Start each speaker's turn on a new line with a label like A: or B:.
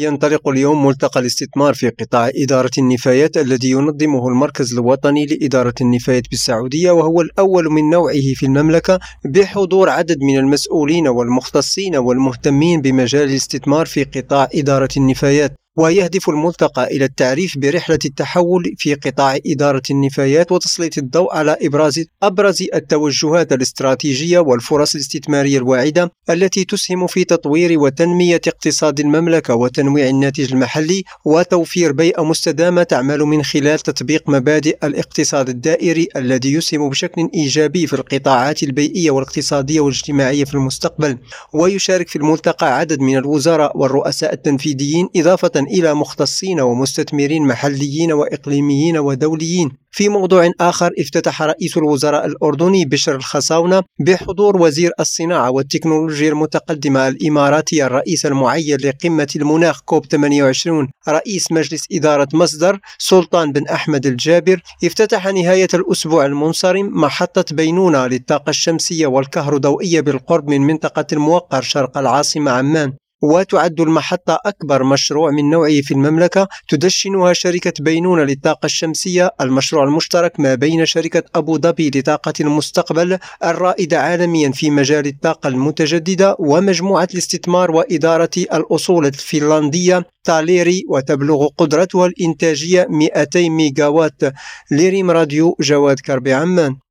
A: ينطلق اليوم ملتقى الاستثمار في قطاع إدارة النفايات الذي ينظمه المركز الوطني لإدارة النفايات بالسعودية وهو الأول من نوعه في المملكة بحضور عدد من المسؤولين والمختصين والمهتمين بمجال الاستثمار في قطاع إدارة النفايات. ويهدف الملتقى إلى التعريف برحلة التحول في قطاع إدارة النفايات وتسليط الضوء على إبراز أبرز التوجهات الاستراتيجية والفرص الاستثمارية الواعدة التي تسهم في تطوير وتنمية اقتصاد المملكة وتنويع الناتج المحلي وتوفير بيئة مستدامة تعمل من خلال تطبيق مبادئ الاقتصاد الدائري الذي يسهم بشكل إيجابي في القطاعات البيئية والاقتصادية والاجتماعية في المستقبل. ويشارك في الملتقى عدد من الوزراء والرؤساء التنفيذيين إضافة إلى مختصين ومستثمرين محليين وإقليميين ودوليين. في موضوع آخر افتتح رئيس الوزراء الأردني بشر الخصاونة بحضور وزير الصناعة والتكنولوجيا المتقدمة الإماراتي الرئيس المعين لقمة المناخ كوب 28 رئيس مجلس إدارة مصدر سلطان بن أحمد الجابر افتتح نهاية الأسبوع المنصرم محطة بينونة للطاقة الشمسية والكهروضوئية بالقرب من منطقة الموقر شرق العاصمة عمان. وتعد المحطة أكبر مشروع من نوعه في المملكة تدشنها شركة بينونة للطاقة الشمسية. المشروع المشترك ما بين شركة أبو ظبي لطاقة المستقبل الرائدة عالميا في مجال الطاقة المتجددة ومجموعة الاستثمار وإدارة الأصول الفنلندية. تاليري وتبلغ قدرتها الإنتاجية 200 ميجاوات. ليريم راديو جواد كربي عمان.